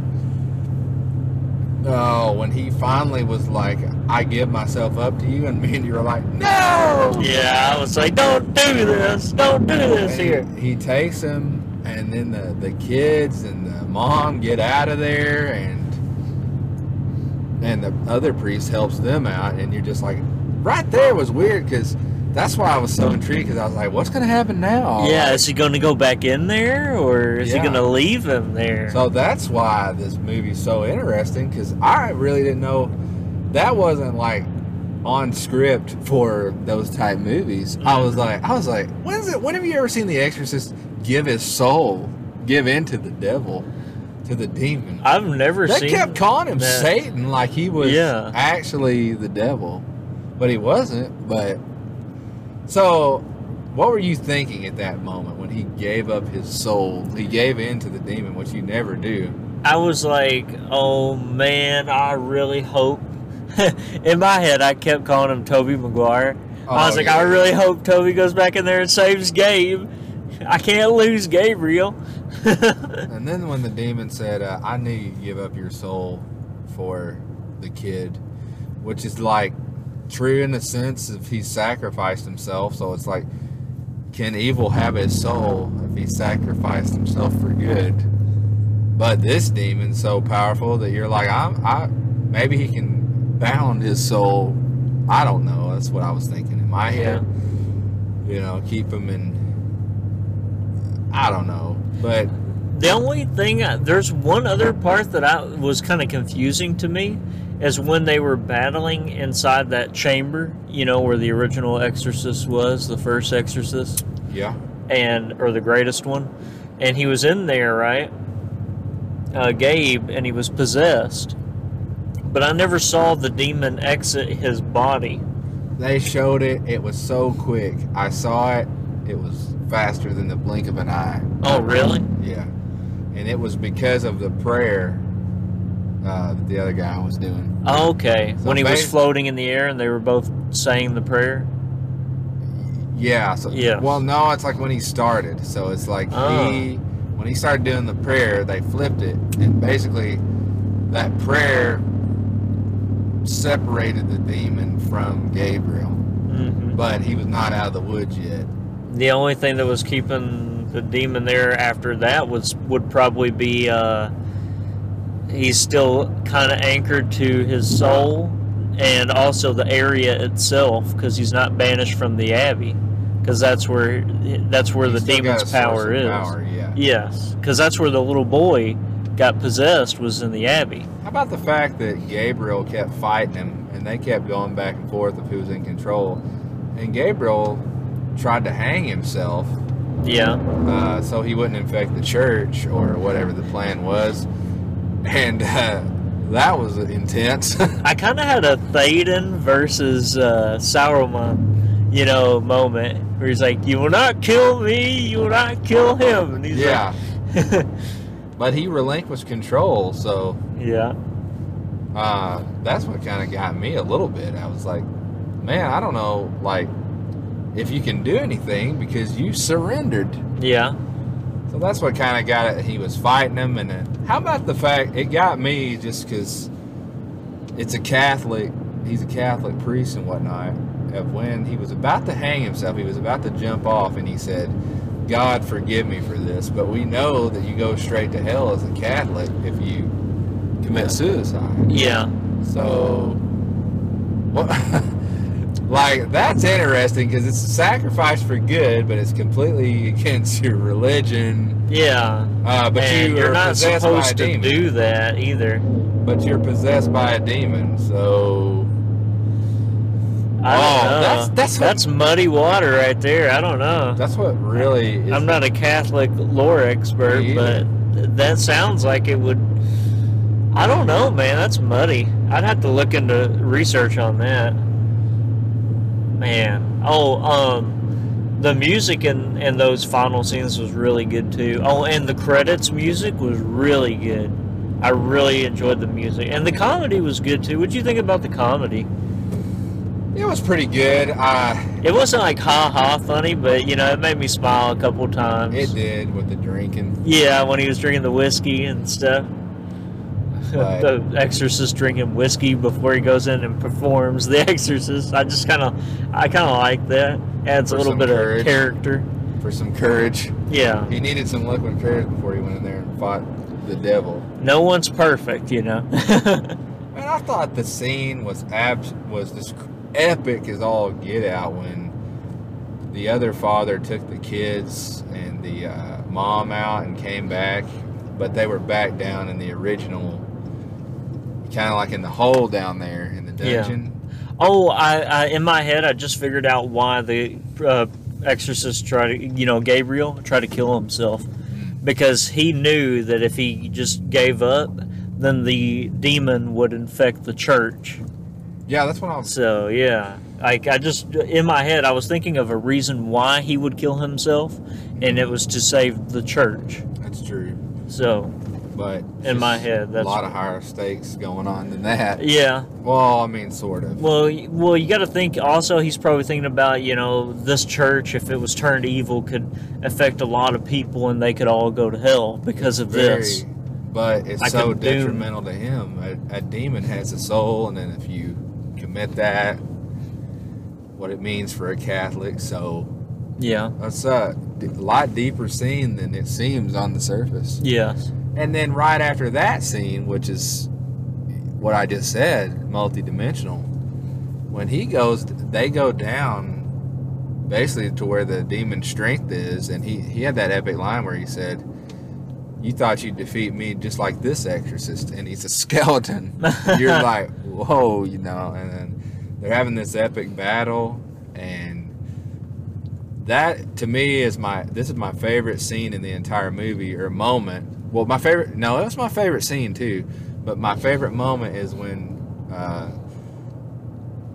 oh, when he finally was like, "I give myself up to you," and me and you were like, "No!" Yeah, I was like, don't do this. Don't do this And here. He, he takes him, and then the the kids and the mom get out of there, and and the other priest helps them out, and you're just like, right there was weird because. That's why I was so intrigued because I was like, "What's going to happen now?" Yeah, is he going to go back in there or is he going to leave him there? So that's why this movie's so interesting because I really didn't know that wasn't like on script for those type movies. I was like, I was like, when's it? When have you ever seen The Exorcist give his soul, give in to the devil, to the demon? I've never They seen. kept calling him that. Satan like he was Yeah. actually the devil, but he wasn't. But so, what were you thinking at that moment when he gave up his soul? He gave in to the demon, which you never do. I was like, oh man, I really hope. *laughs* in my head, I kept calling him Tobey Maguire. I was Oh, like, yeah. I really hope Toby goes back in there and saves Gabe. I can't lose Gabriel. *laughs* And then when the demon said, uh, "I knew you'd give up your soul for the kid," which is like true in the sense of he sacrificed himself. So it's like, can evil have his soul if he sacrificed himself for good? But this demon's so powerful that you're like, I'm, I maybe he can bound his soul. I don't know. That's what I was thinking in my head. You know, keep him in. I don't know, but The only thing, there's one other part that I was kind of confusing to me, is when they were battling inside that chamber, you know, where the original Exorcist was, the first Exorcist, yeah. and or the greatest one, and he was in there, right? Uh, Gabe, and he was possessed, but I never saw the demon exit his body. They showed it. It was so quick. I saw it. It was faster than the blink of an eye. Oh, really? Yeah. And it was because of the prayer uh, that the other guy was doing. Oh, okay. So when he was floating in the air and they were both saying the prayer. Yeah. So, Yeah. Well, no, it's like when he started. So it's like Oh. he, when he started doing the prayer, they flipped it, and basically, that prayer separated the demon from Gabriel. hmm But he was not out of the woods yet. The only thing that was keeping the demon there after that was would probably be uh, he's still kind of anchored to his soul and also the area itself because he's not banished from the abbey because that's where that's where He's the demon's power is. Power, yeah. Yes, because that's where the little boy got possessed was in the abbey. How about the fact that Gabriel kept fighting him and they kept going back and forth of who was in control? And Gabriel tried to hang himself Yeah, uh, so he wouldn't infect the church or whatever the plan was. And uh, that was intense. *laughs* I kind of had a Théoden versus uh, Sauron, you know, moment where he's like, "You will not kill me. You will not kill him." And he's yeah. like, *laughs* But he relinquished control, so yeah, uh, that's what kind of got me a little bit. I was like, man, I don't know, like, if you can do anything because you surrendered. yeah, So that's what kind of got it. He was fighting him, and then, how about the fact it got me just because it's a Catholic. He's a Catholic priest and whatnot. Of when he was about to hang himself, he was about to jump off, and he said, "God forgive me for this," but we know that you go straight to hell as a Catholic if you commit suicide. yeah. So, what? *laughs* like that's interesting because it's a sacrifice for good, but it's completely against *laughs* your religion. Yeah. Uh, but and you are not possessed by a supposed to demon. do that either. But you're possessed by a demon, so I don't Oh, know. that's- that's what- that's muddy water right there. I don't know. that's what really. Is, I'm not a Catholic lore expert, but that sounds like it would. I don't know, man. That's muddy. I'd have to look into research on that. Man. Oh, um, the music in, in those final scenes was really good too. Oh, and the credits music was really good. I really enjoyed the music, and the comedy was good too. What'd you think about the comedy? It was pretty good. Uh, It wasn't like ha ha funny, but you know it made me smile a couple times. it did with the drinking. Yeah, when he was drinking the whiskey and stuff. *laughs* Right. the Exorcist drinking whiskey before he goes in and performs The *laughs* Exorcist. I just kind of, I kind of like that. Adds For a little bit courage. of character. For some courage, Yeah. he needed some liquid courage before he went in there and fought the devil. No one's perfect, you know. *laughs* Man, I thought the scene was abs- was this epic as all get out when the other father took the kids and the uh, mom out and came back, but they were back down in the original, kind of like in the hole down there in the Yeah. dungeon. oh, I, I, in my head, I just figured out why the uh, Exorcist tried to, you know, Gabriel tried to kill himself because he knew that if he just gave up, then the demon would infect the church. Yeah, that's what I was. So yeah, like I just in my head I was thinking of a reason why he would kill himself, and it was to save the church. That's true, So but in my head, head, a lot of higher stakes going on than that. yeah. Well, I mean, sort of. Well, well, you got to think. Also, he's probably thinking about you know this church if it was turned evil could affect a lot of people and they could all go to hell because of this. But it's Like so detrimental to him. A, a demon has a soul, and then if you commit that, what it means for a Catholic. So Yeah. that's a lot deeper scene than it seems on the surface. Yes. And then right after that scene, which is what I just said, multi-dimensional, when he goes, they go down basically to where the demon strength is, and he he had that epic line where he said, "You thought you'd defeat me just like this exorcist," and he's a *laughs* skeleton. You're *laughs* like, whoa, you know, and then they're having this epic battle, and that to me is my this is my favorite scene in the entire movie or moment. Well, my favorite no, that's my favorite scene too, but my favorite moment is when uh,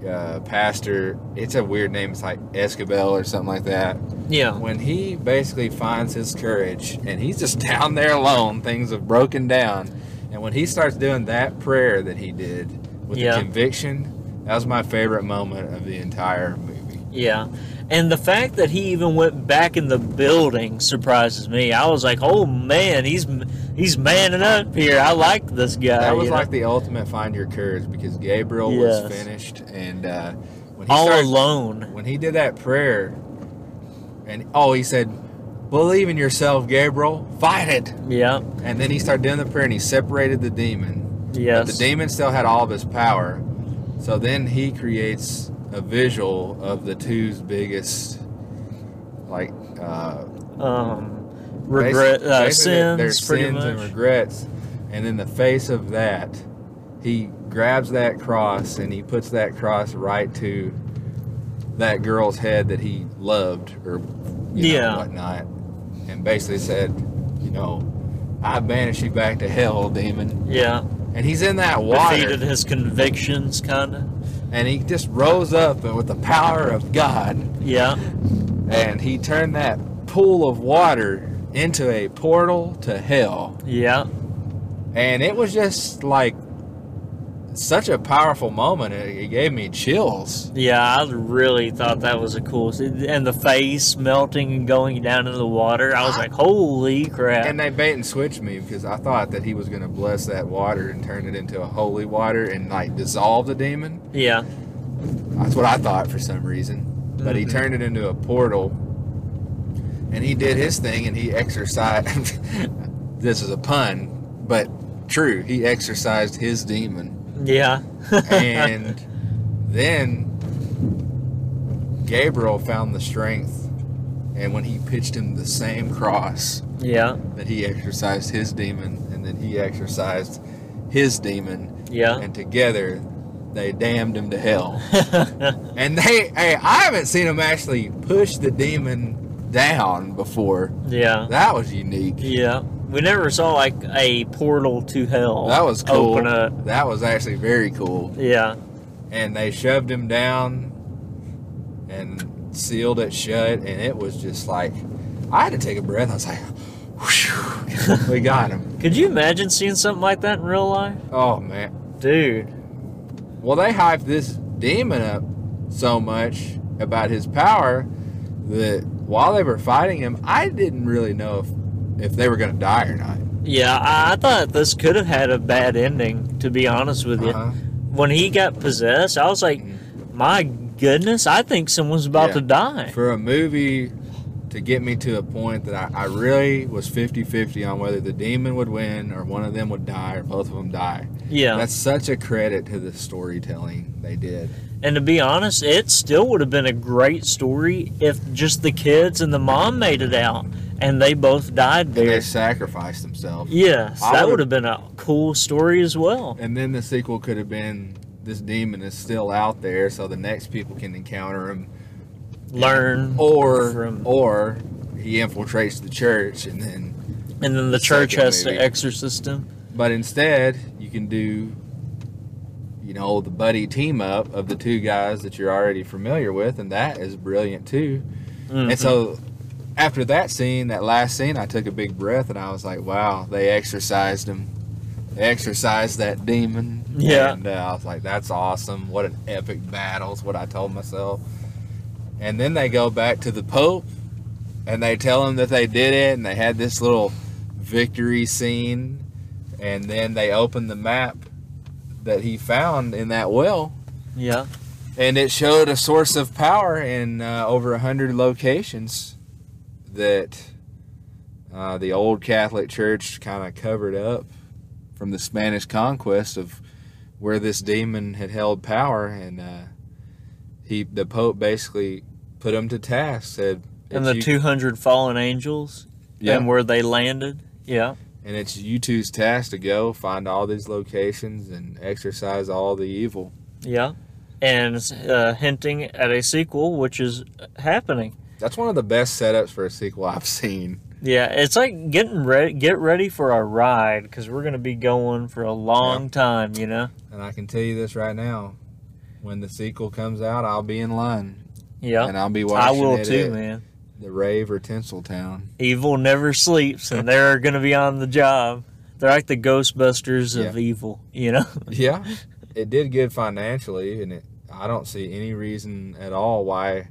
uh, Pastor. It's a weird name. It's like Esquibel or something like that. Yeah. When he basically finds his courage and he's just *laughs* down there alone, things have broken down, and when he starts doing that prayer that he did with Yeah. the conviction, that was my favorite moment of the entire movie. Yeah. And the fact that he even went back in the building surprises me. I was like, "Oh man, he's he's manning up here. I like this guy." That was you know? like the ultimate find your courage because Gabriel Yes. was finished and uh, when he all started, alone. when he did that prayer and oh he said believe in yourself Gabriel fight it Yeah. and then he started doing the prayer and he separated the demon Yes. the demon still had all of his power so then he creates a visual of the two's biggest like uh, um, regret Basi- uh, basically sins, their pretty sins much. and regrets and in the face of that he grabs that cross and he puts that cross right to that girl's head that he loved or you Yeah. know, whatnot and basically said you know i banish you back to hell demon yeah. and he's in that water Defeated his convictions, kind of. And he just rose up and with the power of god Yeah. and he turned that pool of water into a portal to hell Yeah. and it was just like such a powerful moment. It, it gave me chills. Yeah, I really thought that was a cool scene. And the face melting and going down into the water. I was like, holy crap. And they bait and switched me because I thought that he was going to bless that water and turn it into a holy water and like dissolve the demon. yeah. That's what I thought for some reason. But he Mhm. turned it into a portal and he did his thing and he exercised. *laughs* this is a pun, but true. He exercised his demon. Yeah. and then Gabriel found the strength, and when he pitched him the same cross Yeah. that he exorcised his demon, and then he exorcised his demon, Yeah. and together they damned him to hell. *laughs* and they, hey, I haven't seen him actually push the demon down before. yeah. That was unique. Yeah. We never saw like a portal to hell. That was cool. Open up. That was actually very cool. Yeah. And they shoved him down and sealed it shut, and it was just like I had to take a breath. I was like, Whew, "We got him." *laughs* Could you imagine seeing something like that in real life? Oh man. Dude. Well, they hyped this demon up so much about his power that while they were fighting him, I didn't really know if if they were going to die or not. Yeah, I, I thought this could have had a bad ending, to be honest with you. Uh-huh. When he got possessed, I was like, my goodness, I think someone's about Yeah. to die. For a movie to get me to a point that I, I really was 50-50 on whether the demon would win or one of them would die or both of them die. Yeah. That's such a credit to the storytelling they did. And to be honest, it still would have been a great story if just the kids and the mom made it out and they both died And they sacrificed themselves. Yes, I that would've- been a cool story as well. And then the sequel could have been this demon is still out there, so the next people can encounter him, Learn or From- or he infiltrates the church, and then. and then the church has movie. to exorcist him. But instead, you can do, you know, the buddy team up of the two guys that you're already familiar with, and that is brilliant too. Mhm. And so, after that scene, that last scene, I took a big breath, and I was like, "Wow, they exorcised him." They exorcised that demon. Yeah. And uh, I was like, that's awesome. What an epic battle is what I told myself. And then they go back to the Pope and they tell him that they did it and they had this little victory scene. And then they open the map that he found in that well yeah, and it showed a source of power in uh, over a hundred locations that uh, the old Catholic Church kind of covered up from the Spanish conquest of where this demon had held power, and uh, he the Pope basically put him to task. Said, and the 200 fallen angels yeah, and where they landed. Yeah, and it's you two's task to go find all these locations and exercise all the evil." yeah, and uh, hinting at a sequel, which is happening. That's one of the best setups for a sequel I've seen. Yeah, it's like getting ready. Get ready for a ride because we're gonna be going for a long time. You know. And I can tell you this right now: when the sequel comes out, I'll be in line, Yeah, and I'll be watching. I will too, man. the rave or Tinseltown. Evil never sleeps, and they're *laughs* gonna be on the job. They're like the Ghostbusters of evil. You know. *laughs* Yeah, it did good financially, and it, I don't see any reason at all why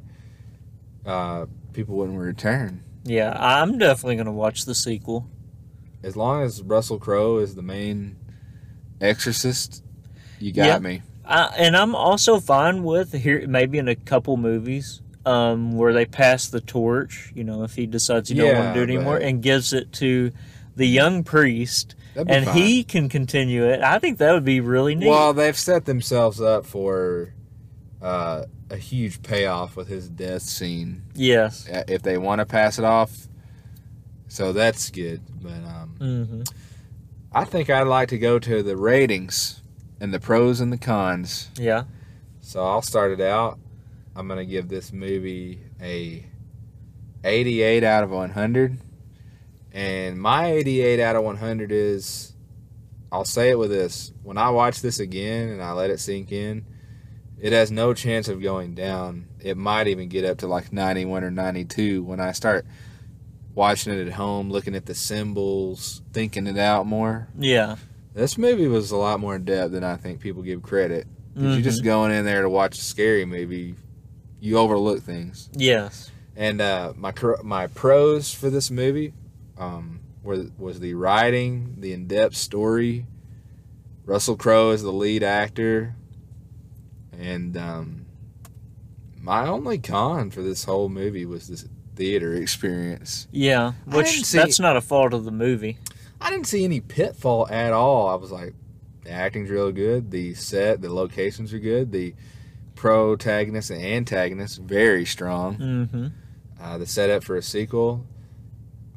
uh, people wouldn't return. Yeah, I'm definitely gonna watch the sequel. As long as Russell Crowe is the main exorcist, you got Yeah. me. Uh, and I'm also fine with here maybe in a couple movies um, where they pass the torch. You know, if he decides he don't want to do it anymore, and gives it to the young priest, and fine. he can continue it. I think that would be really neat. Well, they've set themselves up for uh, a huge payoff with his death scene. yes. if they want to pass it off. So that's good. But um, hmm I think I'd like to go to the ratings and the pros and the cons. Yeah. So I'll start it out. I'm gonna give this movie a 88 out of 100, and my 88 out of 100 is. I'll say it with this: when I watch this again and I let it sink in, it has no chance of going down. It might even get up to like 91 or 92 when I start watching it at home, looking at the symbols, thinking it out more. Yeah. This movie was a lot more in depth than I think people give credit. 'Cause You're just going in there to watch a scary movie, you overlook things. Yes. And uh, my my pros for this movie um, were, was the writing, the in depth story. Russell Crowe is the lead actor, and um, my only con for this whole movie was this theater experience. Yeah. Which see- that's not a fault of the movie. I didn't see any pitfall at all. I was like, the acting's real good, the set, the locations are good, the protagonist and antagonist very strong. Mm-hmm. Uh, the setup for a sequel,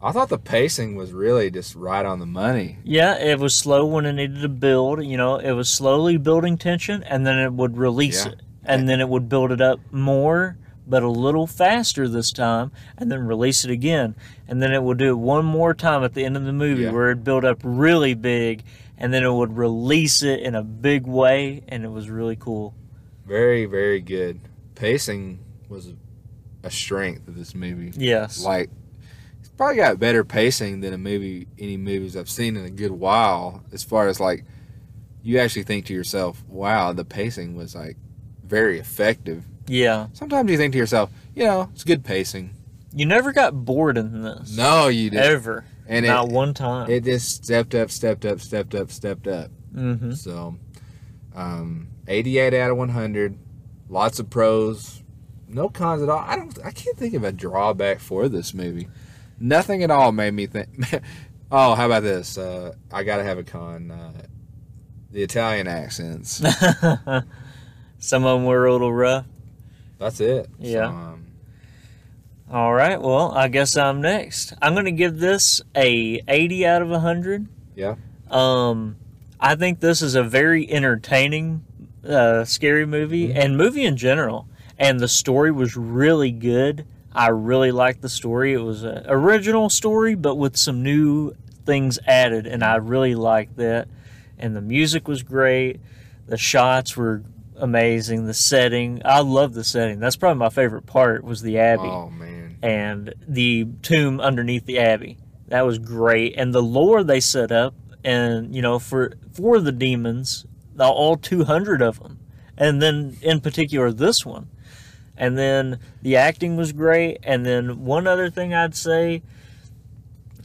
I thought the pacing was really just right on the money. Yeah, it was slow when it needed to build. You know, it was slowly building tension, and then it would release Yeah. it, and then it would build it up more, but a little faster this time, and then release it again, and then it would do it one more time at the end of the movie Yeah. where it built up really big, and then it would release it in a big way, and it was really cool. Very, very good. Pacing was a strength of this movie. Yes. Like, probably got better pacing than a movie, any movies I've seen in a good while. As far as like, you actually think to yourself, "Wow, the pacing was like very effective." Yeah. Sometimes you think to yourself, you know, it's good pacing. You never got bored in this. No, you didn't. Ever. And Not it, one time. it just stepped up, stepped up, stepped up, stepped up. mm-hmm. So, um, 88 out of 100. Lots of pros. No cons at all. I don't. I can't think of a drawback for this movie. Nothing at all made me think. *laughs* oh, how about this? Uh, I gotta have a con. Uh, the Italian accents. *laughs* Some of them were a little rough. That's it. So, Yeah. um, All right. Well, I guess I'm next. I'm going to give this a 80 out of 100. Yeah. Um, I think this is a very entertaining, uh, scary movie Mhm. and movie in general. And the story was really good. I really liked the story. It was an original story, but with some new things added, and I really liked that. And the music was great. The shots were amazing. The setting, I love the setting. That's probably my favorite part was the Abbey oh man. and the tomb underneath the abbey. That was great, and the lore they set up, and you know, for for the demons, all two hundred of them, and then in particular this one, and then the acting was great, and then one other thing I'd say,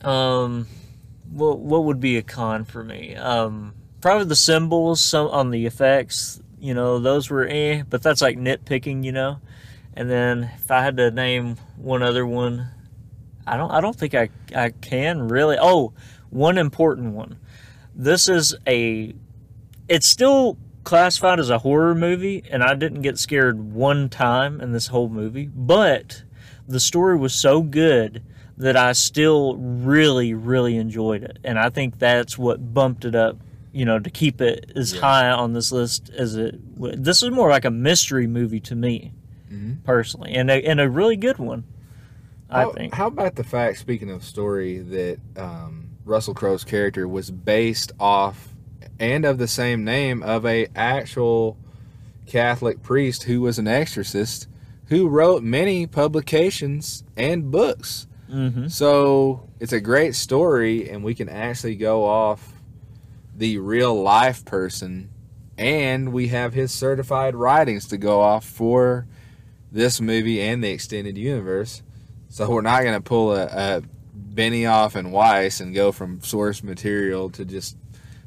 um, what what would be a con for me? Um, probably the symbols, some on the effects, you know, those were eh, but that's like nitpicking, you know. And then if I had to name one other one, I don't I don't think I I can really. Oh, one important one. This is a it's still classified as a horror movie and I didn't get scared one time in this whole movie, but the story was so good that I still really really enjoyed it. And I think that's what bumped it up, you know, to keep it as Yeah. high on this list as it w- this is more like a mystery movie to me Mhm. personally, and a, and a really good one. I how, think. How about the fact, speaking of story, that um, Russell Crowe's character was based off and of the same name of a actual Catholic priest who was an exorcist who wrote many publications and books. hmm So it's a great story, and we can actually go off the real life person, and we have his certified writings to go off for this movie and the extended universe. So we're not going to pull a, a Benioff and Weiss and go from source material to just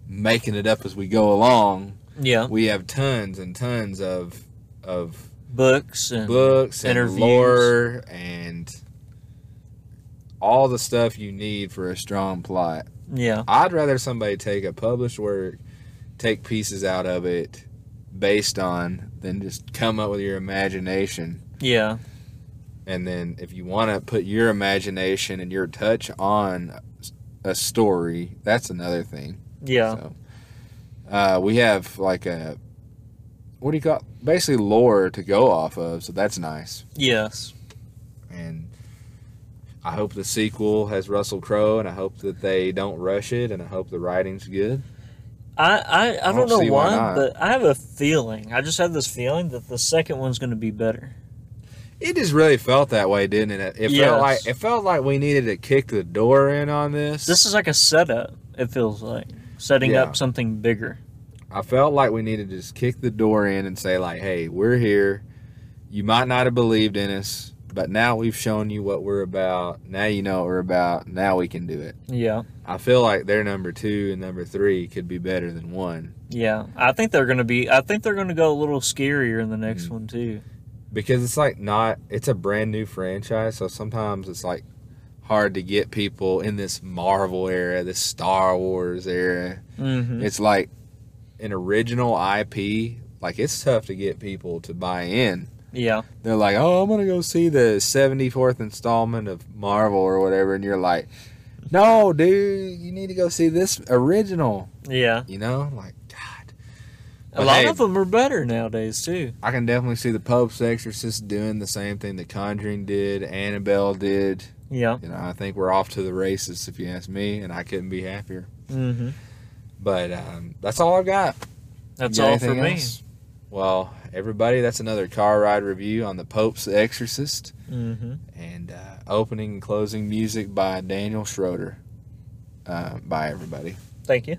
making it up as we go along. Yeah, We have tons and tons of of books and books and interviews. lore and all the stuff you need for a strong plot. yeah, I'd rather somebody take a published work, take pieces out of it based on than just come up with your imagination. yeah, And then if you want to put your imagination and your touch on a story, that's another thing. Yeah, So, uh, we have like a what do you call basically lore to go off of, so that's nice. yes, and I hope the sequel has Russell Crowe, and I hope that they don't rush it, and I hope the writing's good. I I, I, don't don't know why why, but I have a feeling. I just have this feeling that the second one's going to be better. It just really felt that way, didn't it? It Yes. felt like it felt like we needed to kick the door in on this. This is like a setup. It feels like setting Yeah. up something bigger. I felt like we needed to just kick the door in and say like, "Hey, we're here. You might not have believed in us, but now we've shown you what we're about. Now you know what we're about. Now we can do it." Yeah, I feel like their number two and number three could be better than one. yeah. I think they're going to be. I think they're going to go a little scarier in the next Mm. one too. because it's like not it's a brand new franchise so sometimes it's like hard to get people in this marvel era this star wars era hmm it's like an original ip like it's tough to get people to buy in. Yeah. They're like, "Oh, I'm gonna go see the 74th installment of Marvel or whatever," and you're like, "No, dude, you need to go see this original." Yeah. You know, like God. A lot hey, of them are better nowadays too. I can definitely see the Pope's Exorcist doing the same thing the Conjuring did, Annabelle did. Yeah. You know, I think we're off to the races, if you ask me, and I couldn't be happier. hmm But um, that's all I've got. That's got all for me. else? Well, everybody, that's another car ride review on the Pope's Exorcist hmm and uh, opening and closing music by Daniel Schroeder. Uh, bye, everybody. Thank you.